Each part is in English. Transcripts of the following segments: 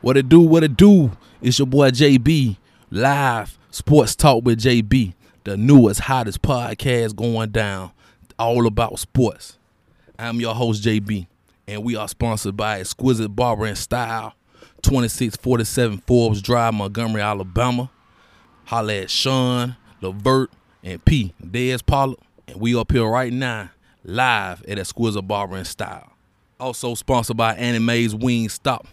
What it do, what it do? It's your boy JB, live sports talk with JB, the newest, hottest podcast going down, all about sports. I'm your host JB, and we are sponsored by Exquisite Barber and Style, 2647 Forbes Drive, Montgomery, Alabama. Holla at Sean, Levert, and P, Dez Pollard, and we up here right now, live at Exquisite Barber and Style. Also sponsored by Anime's Wing Stop.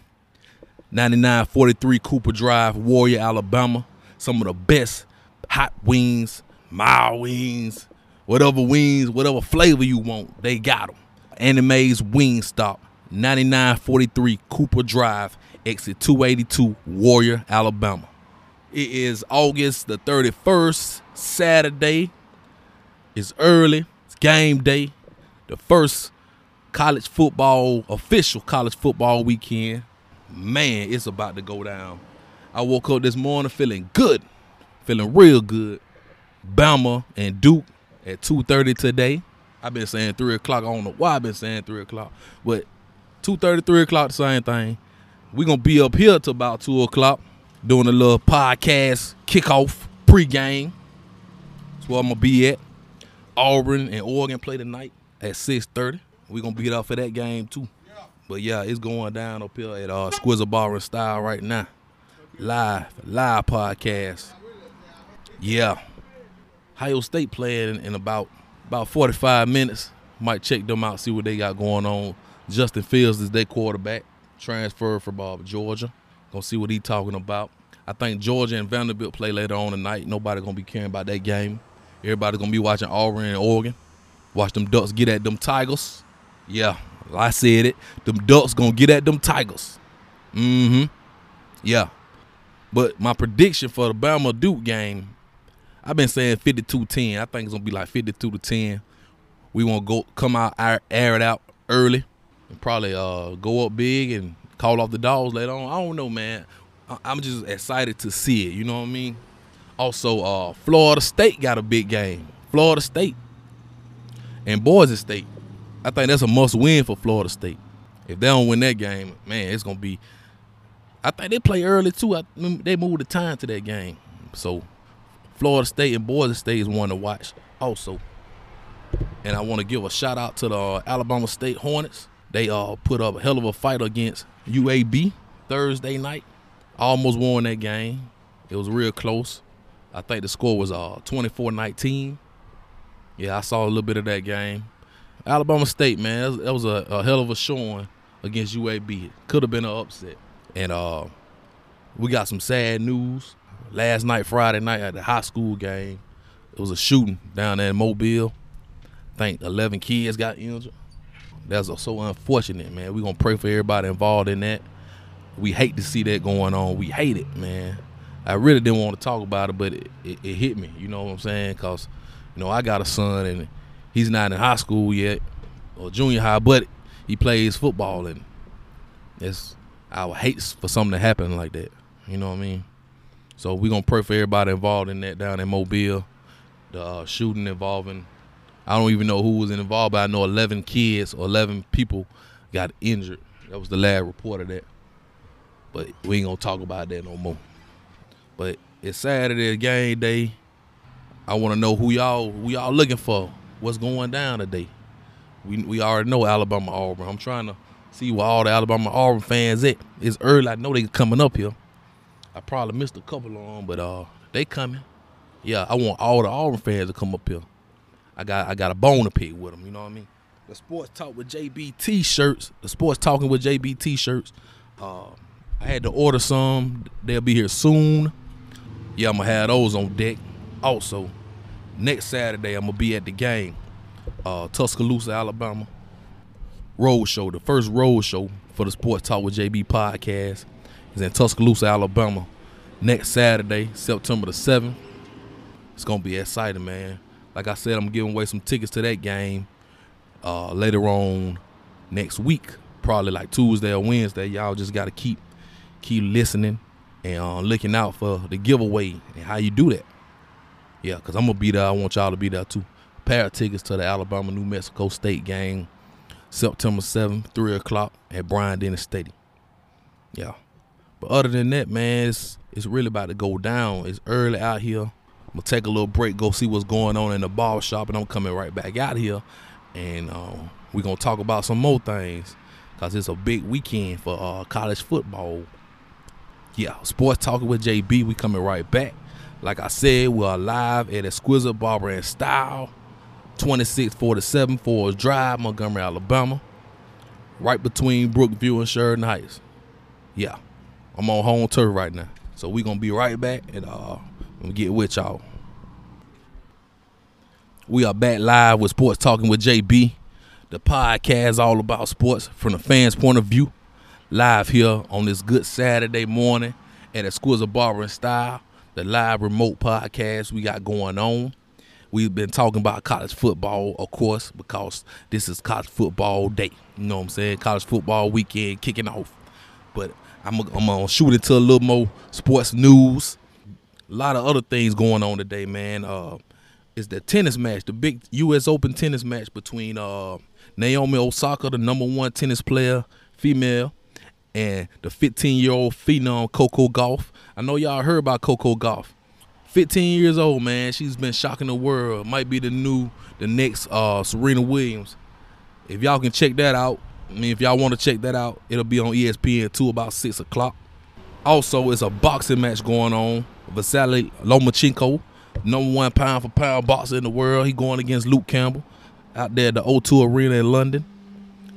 9943 Cooper Drive, Warrior, Alabama. Some of the best hot wings, mild wings, whatever wings, whatever flavor you want, they got them. Anime's Wing Stop, 9943 Cooper Drive, exit 282, Warrior, Alabama. It is August the 31st, Saturday. It's early, it's game day. The first college football, official college football weekend man, it's about to go down. I woke up this morning feeling good, feeling real good. Bama and Duke at 2.30 today. I've been saying 3 o'clock. I don't know why I've been saying 3 o'clock. But 2.30, 3 o'clock, same thing. we going to be up here till about 2 o'clock doing a little podcast kickoff pregame. That's where I'm going to be at. Auburn and Oregon play tonight at 6.30. we going to be there for that game, too. But yeah, it's going down up here at uh, Exquisite Barber and Style right now. Live, live podcast. Yeah. Ohio State playing in, in about about 45 minutes. Might check them out, see what they got going on. Justin Fields is their quarterback, transfer from uh, Georgia. Gonna see what he talking about. I think Georgia and Vanderbilt play later on tonight. Nobody gonna be caring about that game. Everybody gonna be watching Auburn and Oregon. Watch them Ducks get at them Tigers. Yeah, I said it. Them Ducks gonna get at them Tigers. Mm-hmm. Yeah. But my prediction for the Bama Duke game, I've been saying 52-10. I think it's gonna be like 52 to 10. We wanna go come out, air, it out early, and probably uh go up big and call off the dogs later on. I don't know, man. I- I'm just excited to see it. You know what I mean? Also, uh, Florida State got a big game. Florida State and Boise State. I think that's a must win for Florida State. If they don't win that game, man, it's gonna be. I think they play early too. I, they moved the time to that game, so Florida State and Boise State is one to watch also. And I want to give a shout out to the uh, Alabama State Hornets. They uh put up a hell of a fight against UAB Thursday night. Almost won that game. It was real close. I think the score was uh 24-19. Yeah, I saw a little bit of that game. Alabama State, man, that was, a, a, hell of a showing against UAB. Could have been an upset. And uh, we got some sad news. Last night, Friday night, at the high school game, it was a shooting down there in Mobile. I think 11 kids got injured. That's so unfortunate, man. We're going to pray for everybody involved in that. We hate to see that going on. We hate it, man. I really didn't want to talk about it, but it, it, it hit me. You know what I'm saying? Because, you know, I got a son and – he's not in high school yet or junior high, but he plays football and it's I would hate for something to happen like that. You know what I mean? So we're gonna pray for everybody involved in that down in Mobile. The uh, shooting involving I don't even know who was involved, but I know 11 kids or 11 people got injured. That was the last report of that. But we ain't gonna talk about that no more. But it's Saturday game day. I want to know who y'all who y'all looking for what's going down today. We we already know Alabama Auburn. I'm trying to see where all the Alabama Auburn fans at. It's early. I know they coming up here. I probably missed a couple of them, but uh, they coming. Yeah, I want all the Auburn fans to come up here. I got I got a bone to pick with them. You know what I mean? The sports talk with JB T-shirts. The sports talking with JB T-shirts. Uh, I had to order some. They'll be here soon. Yeah, I'm gonna have those on deck. Also, next Saturday I'm gonna be at the game, uh, Tuscaloosa, Alabama. Road show, the first road show for the Sports Talk with JB podcast is in Tuscaloosa, Alabama. Next Saturday, September the seventh. It's gonna be exciting, man. Like I said, I'm giving away some tickets to that game uh, later on next week, probably like Tuesday or Wednesday. Y'all just gotta keep keep listening and uh, looking out for the giveaway and how you do that. Yeah, because I'm gonna be there. I want y'all to be there too. Pair of tickets to the Alabama New Mexico State game, September 7th, 3 o'clock at Bryant Denny Stadium. Yeah. But other than that, man, it's it's really about to go down. It's early out here. I'm gonna take a little break, go see what's going on in the bar shop, and I'm coming right back out here. And um, we're gonna talk about some more things. Cause it's a big weekend for uh, college football. Yeah, sports talking with JB. We coming right back. Like I said, we are live at Exquisite Barber and Style, 2647 Forest Drive, Montgomery, Alabama, right between Brookview and Sheridan Heights. Yeah, I'm on home turf right now, so we're gonna be right back and uh, I'm get with y'all. We are back live with Sports Talking with JB, the podcast all about sports from the fans' point of view. Live here on this good Saturday morning at Exquisite Barber and Style, the live remote podcast we got going on. We've been talking about college football, of course, because this is college football day. You know what I'm saying? College football weekend kicking off. But I'm, I'm gonna shoot into a little more sports news. A lot of other things going on today, man. Uh, it's the tennis match, the big U.S. Open tennis match between uh, Naomi Osaka, the number one tennis player, female, and the 15 year old phenom Coco Gauff. I know y'all heard about Coco Gauff. 15 years old, man. She's been shocking the world. Might be the new, the next uh, Serena Williams. If y'all can check that out, I mean, if y'all want to check that out, it'll be on ESPN two about six o'clock. Also, it's a boxing match going on. Vasily Lomachenko, number one pound for pound boxer in the world. He going against Luke Campbell out there at the O2 Arena in London.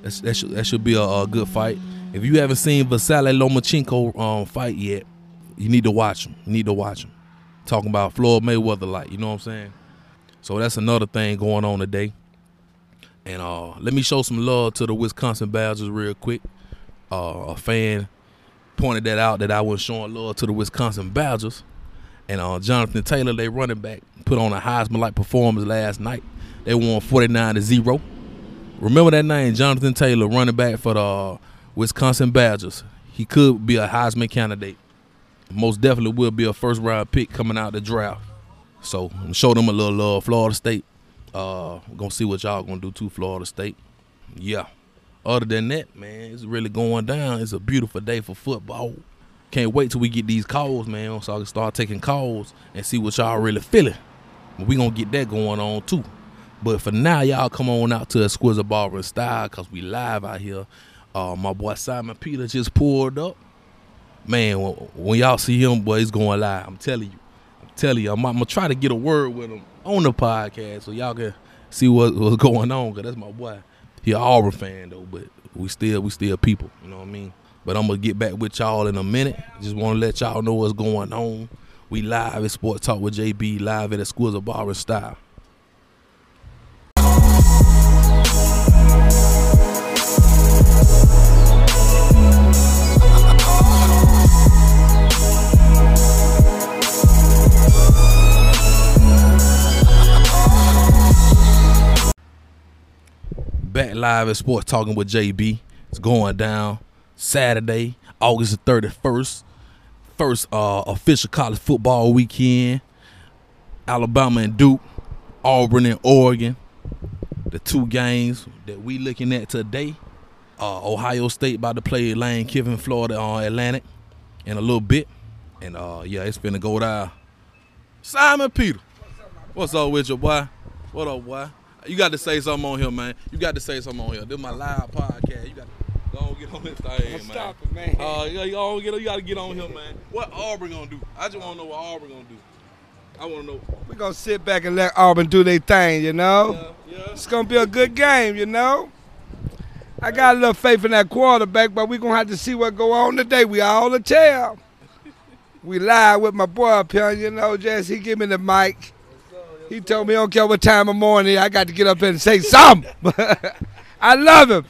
That, should, that should be a, a good fight. If you haven't seen Vasily Lomachenko um, fight yet, you need to watch him. You need to watch him. Talking about Floyd Mayweather, like you know what I'm saying. So that's another thing going on today. And uh, let me show some love to the Wisconsin Badgers real quick. Uh, a fan pointed that out that I was showing love to the Wisconsin Badgers. And uh, Jonathan Taylor, they running back, put on a Heisman-like performance last night. They won 49 to zero. Remember that name, Jonathan Taylor, running back for the uh, Wisconsin Badgers. He could be a Heisman candidate. Most definitely will be a first round pick coming out of the draft. So show them a little love. Florida State. Uh, gonna see what y'all gonna do to Florida State. Yeah. Other than that, man, it's really going down. It's a beautiful day for football. Can't wait till we get these calls, man, so I can start taking calls and see what y'all really feeling. We gonna get that going on too. But for now, y'all come on out to Exquisite Barber and Style because we live out here. Uh, my boy Simon Peter just pulled up. Man, when, when y'all see him, boy, he's going live. I'm telling you. I'm telling you. I'm, I'm going to try to get a word with him on the podcast so y'all can see what, what's going on because that's my boy. He an Auburn fan, though, but we still we still people. You know what I mean? But I'm going to get back with y'all in a minute. Just want to let y'all know what's going on. We live at Sport Talk with JB, live at the Exquisite Barber and Style. Live at Sports Talking with JB. It's going down Saturday, August the 31st. First uh, official college football weekend. Alabama and Duke, Auburn and Oregon. The two games that we looking at today. Uh, Ohio State about to play Lane Kiffin, Florida on Atlantic in a little bit. And uh, yeah, it's finna go down. Simon Peter. What's up with you, boy? What up, boy? You got to say something on here, man. You got to say something on here. This is my live podcast. You got to go on get on this thing, man. Stop it, man. Uh, you, gotta get, you gotta get on here, man. What Auburn gonna do? I just wanna know what Auburn gonna do. I wanna know. We're going to sit back and let Auburn do their thing, you know? Yeah, yeah. It's going to be a good game, you know? I got a little faith in that quarterback, but we're going to have to see what go on today. We all a tell. We live with my boy up here, you know, just he give me the mic. He told me, I don't care what time of morning, I got to get up and say something. I love him.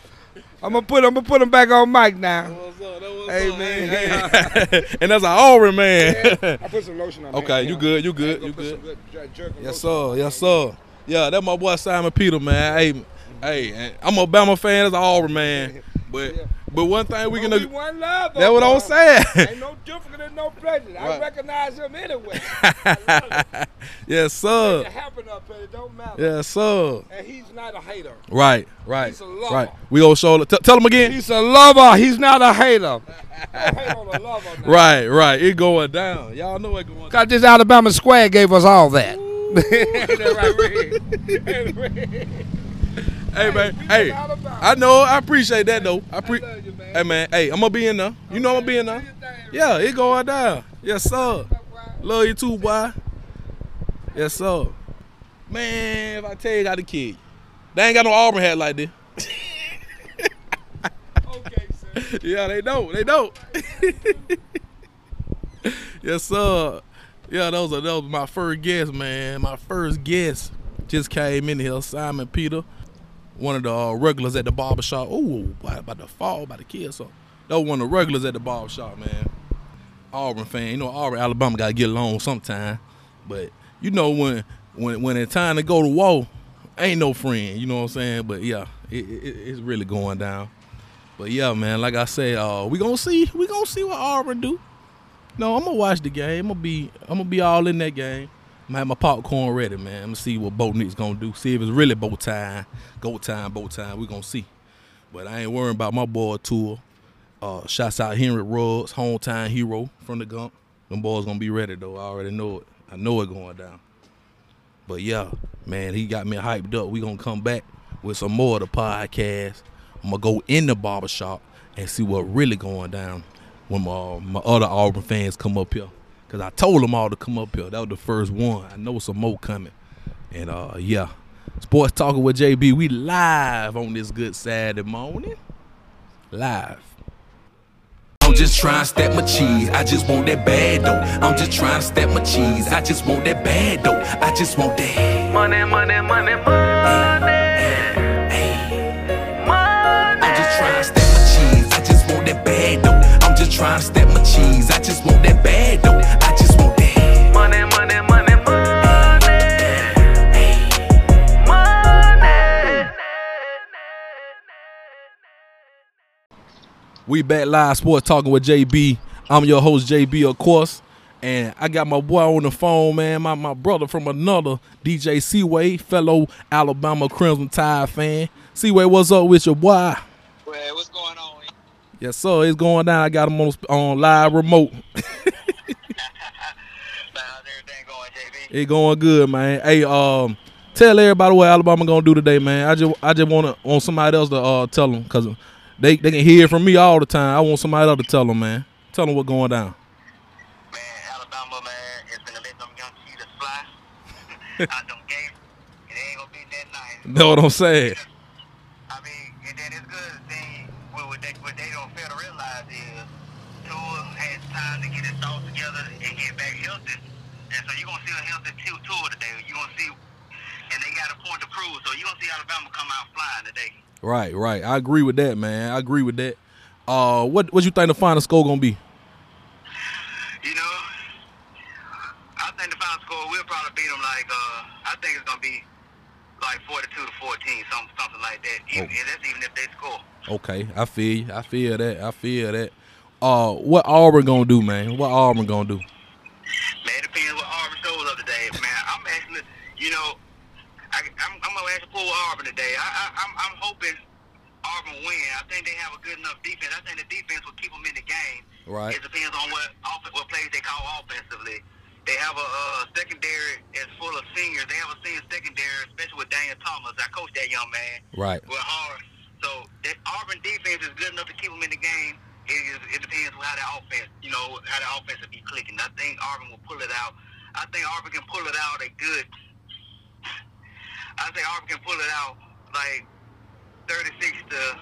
I'm gonna put I'm gonna put him back on mic now. What's up? That what's Hey, man. Hey, and that's an Auburn man. I put some lotion on. Okay, you good, you good, you good. Yes, sir. Yes, sir. Yeah, that's my boy Simon Peter, man. Hey, hey, I'm a Bama fan. That's an Auburn man. But Yeah. but one thing we can. we one love. That's what I'm saying. Ain't no different than no prejudice. I recognize him anyway. Yes, sir. It happened up here. It don't matter. Yes, sir. And he's not a hater. Right, right, He's a lover. right. We gonna show. T- tell him again. He's a lover. He's not a hater. Hate on a lover now. Right, right. It going down. Y'all know it going. down. Cause this Alabama square gave us all that. That right, Red? Hey man, hey. I know. I appreciate that though. I, pre- love you, man. Hey man, hey, I'm gonna be in there. You know I'm gonna be in there. Yeah, it going down. Yes, sir. Love you too, boy. Yes, sir. Man, if I tell you, I got a kid. They ain't got no Auburn hat like this. Okay, sir. yeah, they don't. They don't. yes, sir. Yeah, those are those my first guest, man. My first guest just came in here. Simon Peter, one of the uh, regulars at the barber shop. Oh, about to fall, about to kill something. That was one of the regulars at the barber shop, man. Auburn fan. You know, Auburn, Alabama got to get along sometime. But you know, when when when it's time to go to war, ain't no friend. You know what I'm saying? But yeah, it, it, it's really going down. But yeah, man, like I said, uh, we gonna see, we gonna see what Auburn do. No, I'm gonna watch the game. I'm gonna be, I'm gonna be all in that game. I'm gonna have my popcorn ready, man. I'm gonna see what Bo Nix's gonna do. See if it's really bow time, go time, bow time. We gonna see. But I ain't worrying about my boy Tua. Uh, shouts out Henry Ruggs, hometown hero from the Gump. Them boys gonna be ready though. I already know it. I know it going down. But yeah, man, he got me hyped up. We gonna come back with some more of the podcast. I'm gonna go in the barbershop and see what really going down when my, my other Auburn fans come up here. Cause I told them all to come up here. That was the first one. I know some more coming. And uh yeah. Sports talking with JB. We live on this good Saturday morning. Live. I'm just trying to stack my cheese. I just want that bad though. I'm just trying to stack my cheese. I just want that bad though. I just want that. Money, money, money, money. I'm just trying to stack my cheese. I just want that bad though. I'm just trying to stack my cheese. I just want that bad We back live sports talking with JB. I'm your host JB, of course. And I got my boy on the phone, man. My my brother from another DJ Seaway, fellow Alabama Crimson Tide fan. Seaway, what's up with your boy? Well, what's going on? Yes, sir. It's going down. I got him on on live remote. How's everything going, JB? It going good, man. Hey, um, tell everybody what Alabama gonna do today, man. I just I just wanna want somebody else to uh tell them because they they can hear from me all the time. I want somebody else to tell them, man. Tell them what's going down. Man, Alabama, man, is gonna let them young cheaters fly out them. It ain't gonna be that nice. Know what I'm saying? I mean, and then it's good to see what, what, they, what they don't fail to realize is Tua has time to get his thoughts together and get back healthy. And so you're gonna see a healthy Tua today. You're gonna see, and they got a point to prove. So you're gonna see Alabama come out flying today. Right, right. I agree with that, man. I agree with that. Uh, what what you think the final score gonna be? You know, I think the final score we'll probably beat them like uh I think it's gonna be like forty two to fourteen, something something like that. Even, Oh. and that's even if they score. Okay, I feel you. I feel that. I feel that. Uh, what Auburn gonna do, man? What Auburn gonna do? Man, it depends what Auburn shows up today. Man, I'm actually you know, I I'm, I'm gonna actually pull Auburn today. I, I I'm I'm hoping Auburn win. I think they have a good enough defense. I think the defense will keep them in the game. Right. It depends on what off- what plays they call offensively. They have a uh, secondary that's full of seniors. They have a senior secondary, especially with Daniel Thomas. I coach that young man. Right. Well, hard. So that Auburn defense is good enough to keep them in the game. It, is, it depends on how the offense, you know, how the offense will be clicking. I think Auburn will pull it out. I think Auburn can pull it out a good. I think Auburn can pull it out like 36 to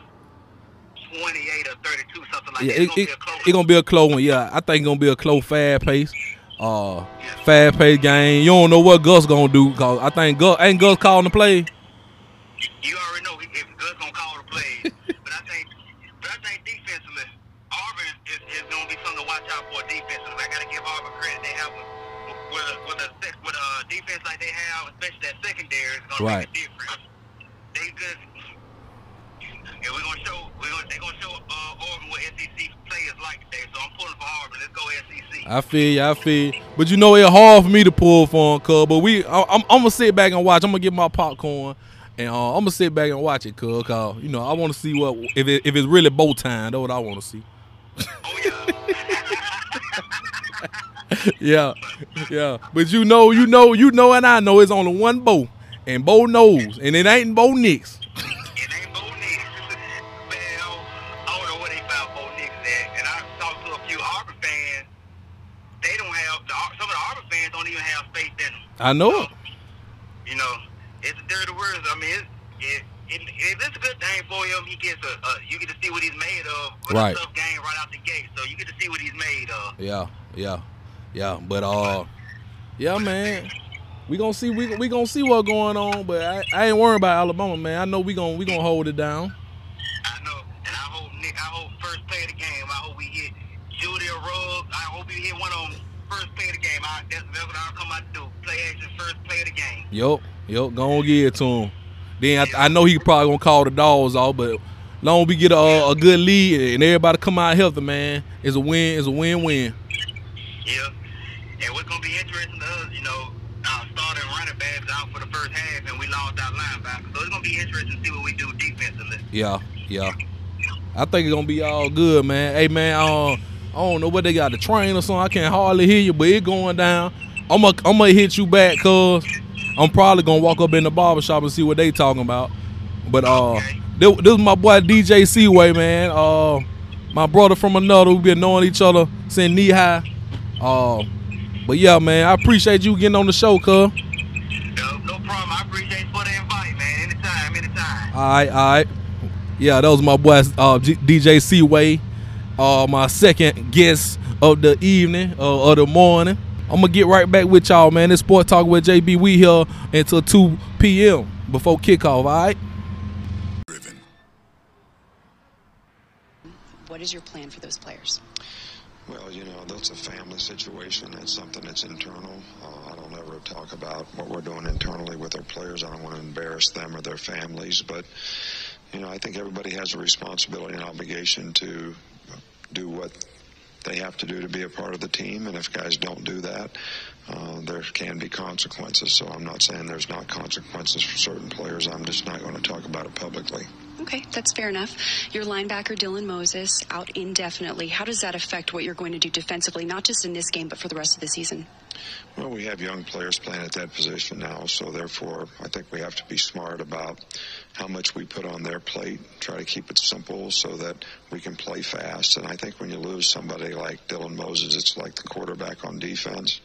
28 or 32, something like Yeah, that. it, It's it, gonna be a close. it gonna be a close one. Yeah, I think it's gonna be a close, fast pace. Uh, fast pace game. You don't know what Gus gonna do cause I think Gus ain't Gus calling the play. you Right. difference. They good. And we're gonna show we're gonna they're gonna show uh, Oregon what SEC players like today. So I'm pulling for Auburn. Let's go SEC. I feel you, I feel you. But you know it's hard for me to pull for him, cuz. But we, I, I'm, I'm gonna sit back and watch. I'm gonna get my popcorn, and uh, I'm gonna sit back and watch it, cuz. Cause you know I want to see what if it, if it's really bow time. That's what I want to see. oh yeah. Yeah, yeah. But you know, you know, you know, and I know it's only one bow, and Bo knows, and it ain't Bo Nix. It ain't Bo Nix. Man, I don't, know where they found Bo Nix at. And I talked to a few Auburn fans. They don't have the, some of the Auburn fans don't even have faith in him. I know it. You know, it's dirty words. I mean, it, it, it, it, it's a good thing for him. He gets a, a you get to see what he's made of Right. a tough game right out the gate. So you get to see what he's made of. Yeah, yeah, yeah. But uh, yeah, man. We gonna see we we gonna see what's going on, but I, I ain't worrying about Alabama, man. I know we gonna we gonna hold it down. I know, and I hope Nick. I hope first play of the game. I hope we hit Julia Ruggs. I hope we hit one of them first play of the game. I, that's, that's what I'll come out to do. Play action first play of the game. Yup, yup. Go on, get it to him. Then I, I know he probably gonna call the dogs off, but long as we get a, a good lead and everybody come out healthy, man, it's a win. It's a win-win. Yeah. And what's gonna be interesting to us, you know, our starting running backs out for the first half, and we lost our linebacker. So it's gonna be interesting to see what we do defensively. Yeah, yeah. I think it's gonna be all good, man. Hey, man. Uh, I don't know what they got the train or something. I can't hardly hear you, but it going down. I'm gonna I'm gonna hit you back, cause I'm probably gonna walk up in the barber shop and see what they talking about. But uh, Okay. this, this is my boy DJ Seaway, man. Uh, my brother from another. We've been knowing each other since knee high. Uh, but yeah, man, I appreciate you getting on the show, cuz. No, no problem. I appreciate you for the invite, man. Anytime, anytime. All right, all right. Yeah, that was my boy uh, G- DJ Seaway, uh, my second guest of the evening uh, of the morning. I'm gonna get right back with y'all, man. This Sport Talk with JB. We here until 2 p.m. before kickoff. All right. What is your plan for those players? Well, you know, that's a family situation. That's something that's internal. Uh, I don't ever talk about what we're doing internally with our players. I don't want to embarrass them or their families. But, you know, I think everybody has a responsibility and obligation to do what they have to do to be a part of the team. And if guys don't do that, uh, there can be consequences. So I'm not saying there's not consequences for certain players. I'm just not going to talk about it publicly. Okay, that's fair enough. Your linebacker, Dylan Moses, out indefinitely. How does that affect what you're going to do defensively, not just in this game, but for the rest of the season? Well, we have young players playing at that position now, so therefore I think we have to be smart about how much we put on their plate, try to keep it simple so that we can play fast. And I think when you lose somebody like Dylan Moses, it's like the quarterback on defense.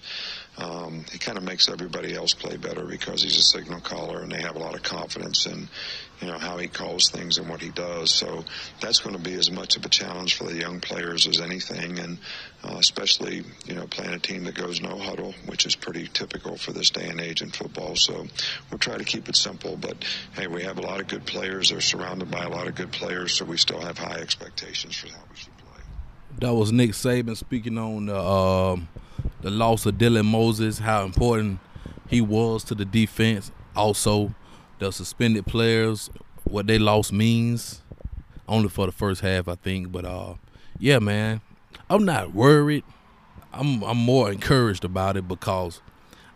Um, he kind of makes everybody else play better because he's a signal caller and they have a lot of confidence in, you know, how he calls things and what he does. So that's going to be as much of a challenge for the young players as anything, and uh, especially, you know, playing a team that goes no huddle, which is pretty typical for this day and age in football. So we'll try to keep it simple, but hey, we have a lot of good players. They're surrounded by a lot of good players, so we still have high expectations for how we should play. That was Nick Saban speaking on the um, the loss of Dylan Moses, how important he was to the defense. Also, the suspended players, what they lost means, only for the first half, I think. But uh, yeah, man, I'm not worried. I'm I'm more encouraged about it because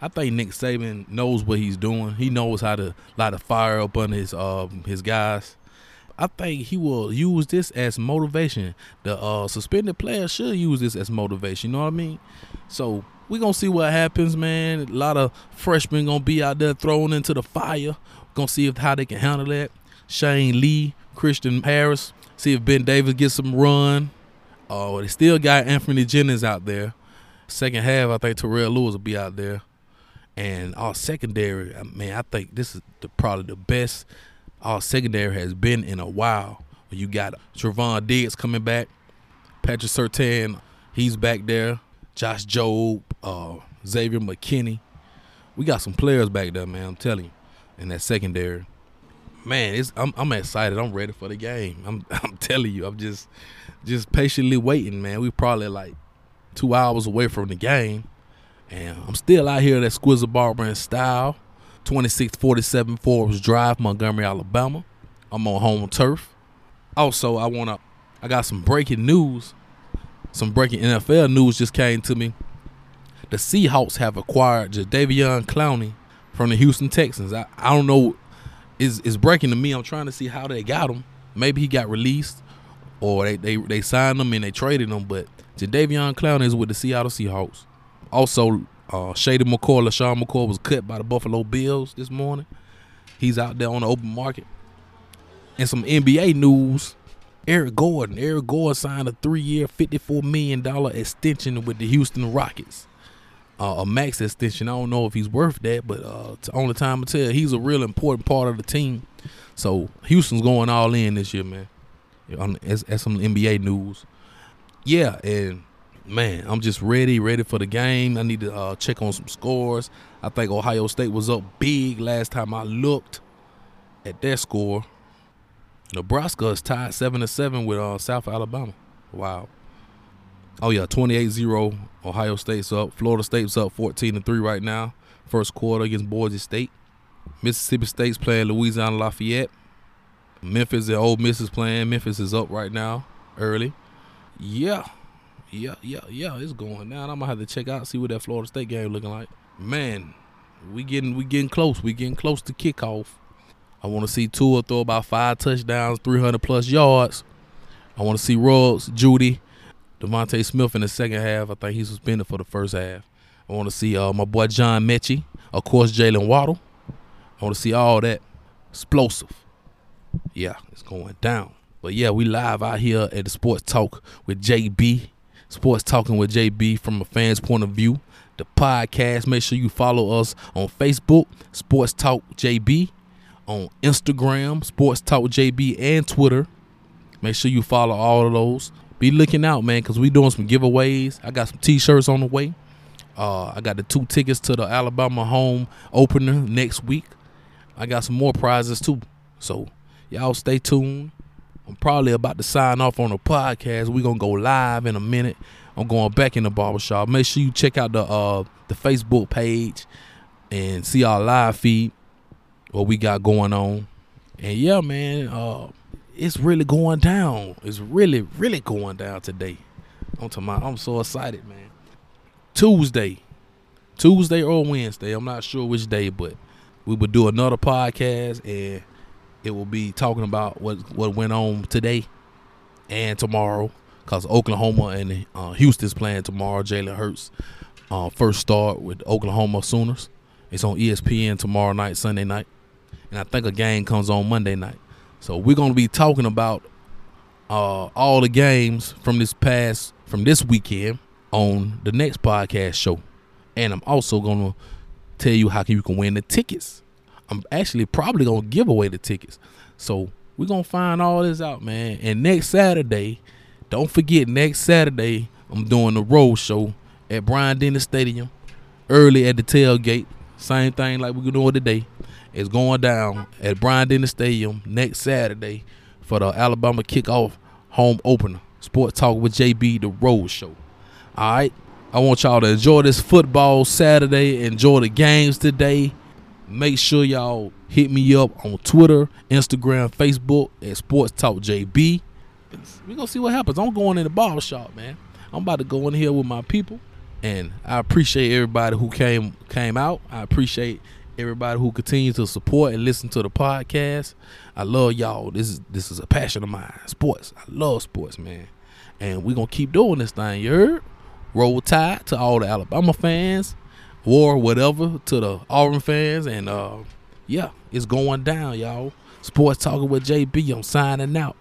I think Nick Saban knows what he's doing. He knows how to light a fire up on his um his guys. I think he will use this as motivation. The uh, suspended players should use this as motivation. You know what I mean? So we gonna see what happens, man. A lot of freshmen gonna be out there thrown into the fire. Gonna see if how they can handle that. Shane Lee, Christian Harris. See if Ben Davis gets some run. Oh, they still got Anthony Jennings out there. Second half, I think Terrell Lewis will be out there. And our secondary, uh, man, I think this is the, probably the best our secondary has been in a while. You got Trevon Diggs coming back, Patrick Surtain, he's back there. Josh Jobe, uh, Xavier McKinney. We got some players back there, man. I'm telling you, in that secondary. Man, I'm, I'm excited. I'm ready for the game. I'm, I'm telling you, I'm just, just patiently waiting, man. We probably like two hours away from the game, and I'm still out here at Exquisite Barber and Style. 2647 Forbes Drive, Montgomery, Alabama. I'm on home turf. Also, I wanna I got some breaking news. Some breaking NFL news just came to me. The Seahawks have acquired Jadeveon Clowney from the Houston Texans. I, I don't know. Is is breaking to me. I'm trying to see how they got him. Maybe he got released, or they they, they signed him and they traded him. But Jadeveon Clowney is with the Seattle Seahawks. Also, uh, Shady McCoy, LeSean McCoy was cut by the Buffalo Bills this morning. He's out there on the open market. And some NBA news. Eric Gordon. Eric Gordon signed a three-year, $54 million extension with the Houston Rockets. Uh, a max extension. I don't know if he's worth that, but uh, it's only time to tell. He's a real important part of the team. So Houston's going all in this year, man. As some NBA news. Yeah, and man, I'm just ready, ready for the game. I need to uh, check on some scores. I think Ohio State was up big last time I looked at their score. Nebraska is tied seven to seven with uh, South Alabama. Wow. Oh yeah, 28-0. Ohio State's up. Florida State's up 14 to 3 right now. First quarter against Boise State. Mississippi State's playing Louisiana Lafayette. Memphis and Ole Miss is playing. Memphis is up right now, early. Yeah. Yeah, yeah, yeah. It's going down. I'm gonna have to check out, see what that Florida State game looking like. Man, we getting we getting close. We getting close to kickoff. I want to see Tua throw about five touchdowns, 300 plus yards. I want to see Ruggs, Jeudy, DeVonta Smith in the second half. I think he's suspended for the first half. I want to see uh, my boy John Metchie, of course Jaylen Waddle. I want to see all that explosive. Yeah, it's going down. But yeah, we live out here at the Sports Talk with JB. Sports Talking with JB from a fan's point of view. The podcast. Make sure you follow us on Facebook, Sports Talk JB, on Instagram, Sports Talk JB, and Twitter. Make sure you follow all of those. Be looking out, man, because we doing some giveaways. I got some T-shirts on the way. Uh, I got the two tickets to the Alabama home opener next week. I got some more prizes too. So y'all stay tuned. I'm probably about to sign off on a podcast. We're gonna go live in a minute. I'm going back in the barbershop. Make sure you check out the uh the Facebook page and see our live feed, what we got going on. And yeah, man, uh it's really going down. It's really, really going down today. I'm talking about, I'm so excited, man. Tuesday. Tuesday or Wednesday. I'm not sure which day, but we will do another podcast and it will be talking about what what went on today and tomorrow because Oklahoma and uh, Houston's playing tomorrow. Jalen Hurts uh, first start with Oklahoma Sooners. It's on ESPN tomorrow night, Sunday night, and I think a game comes on Monday night. So we're gonna be talking about uh, all the games from this past from this weekend on the next podcast show, and I'm also gonna tell you how you can win the tickets. I'm actually probably gonna give away the tickets. So we're gonna find all this out, man. And next Saturday, don't forget next Saturday, I'm doing the road show at Bryant Denny Stadium, early at the tailgate. Same thing like we're doing today. It's going down at Bryant Denny Stadium next Saturday for the Alabama kickoff home opener. Sports Talk with JB, the road show. All right. I want y'all to enjoy this football Saturday. Enjoy the games today. Make sure y'all hit me up on Twitter, Instagram, Facebook at Sports Talk JB. We're gonna see what happens. I'm going in the barber shop, man. I'm about to go in here with my people. And I appreciate everybody who came came out. I appreciate everybody who continues to support and listen to the podcast. I love y'all. This is this is a passion of mine. Sports. I love sports, man. And we're gonna keep doing this thing, you heard? Roll Tide to all the Alabama fans, war whatever to the Auburn fans, and uh yeah, it's going down, y'all. Sports talking with JB. I'm signing out.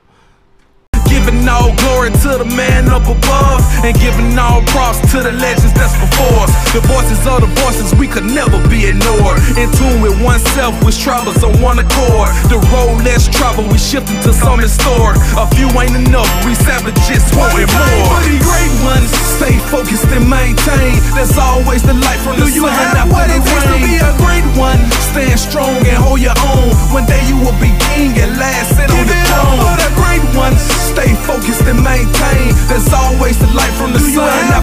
Giving all glory to the man up above And giving all props to the legends that's before us The voices are the voices we could never be ignored. In tune with oneself, which travels on one accord. The road less travel, we shifting to some historic. A few ain't enough, we savages wanting more. For the great ones, stay focused and maintain There's always the light from the sun after what it takes to be a great one? Stand strong and hold your own. One day you will be king and last sit on the throne. For the great ones, stay focused and maintain There's always the light from the sun after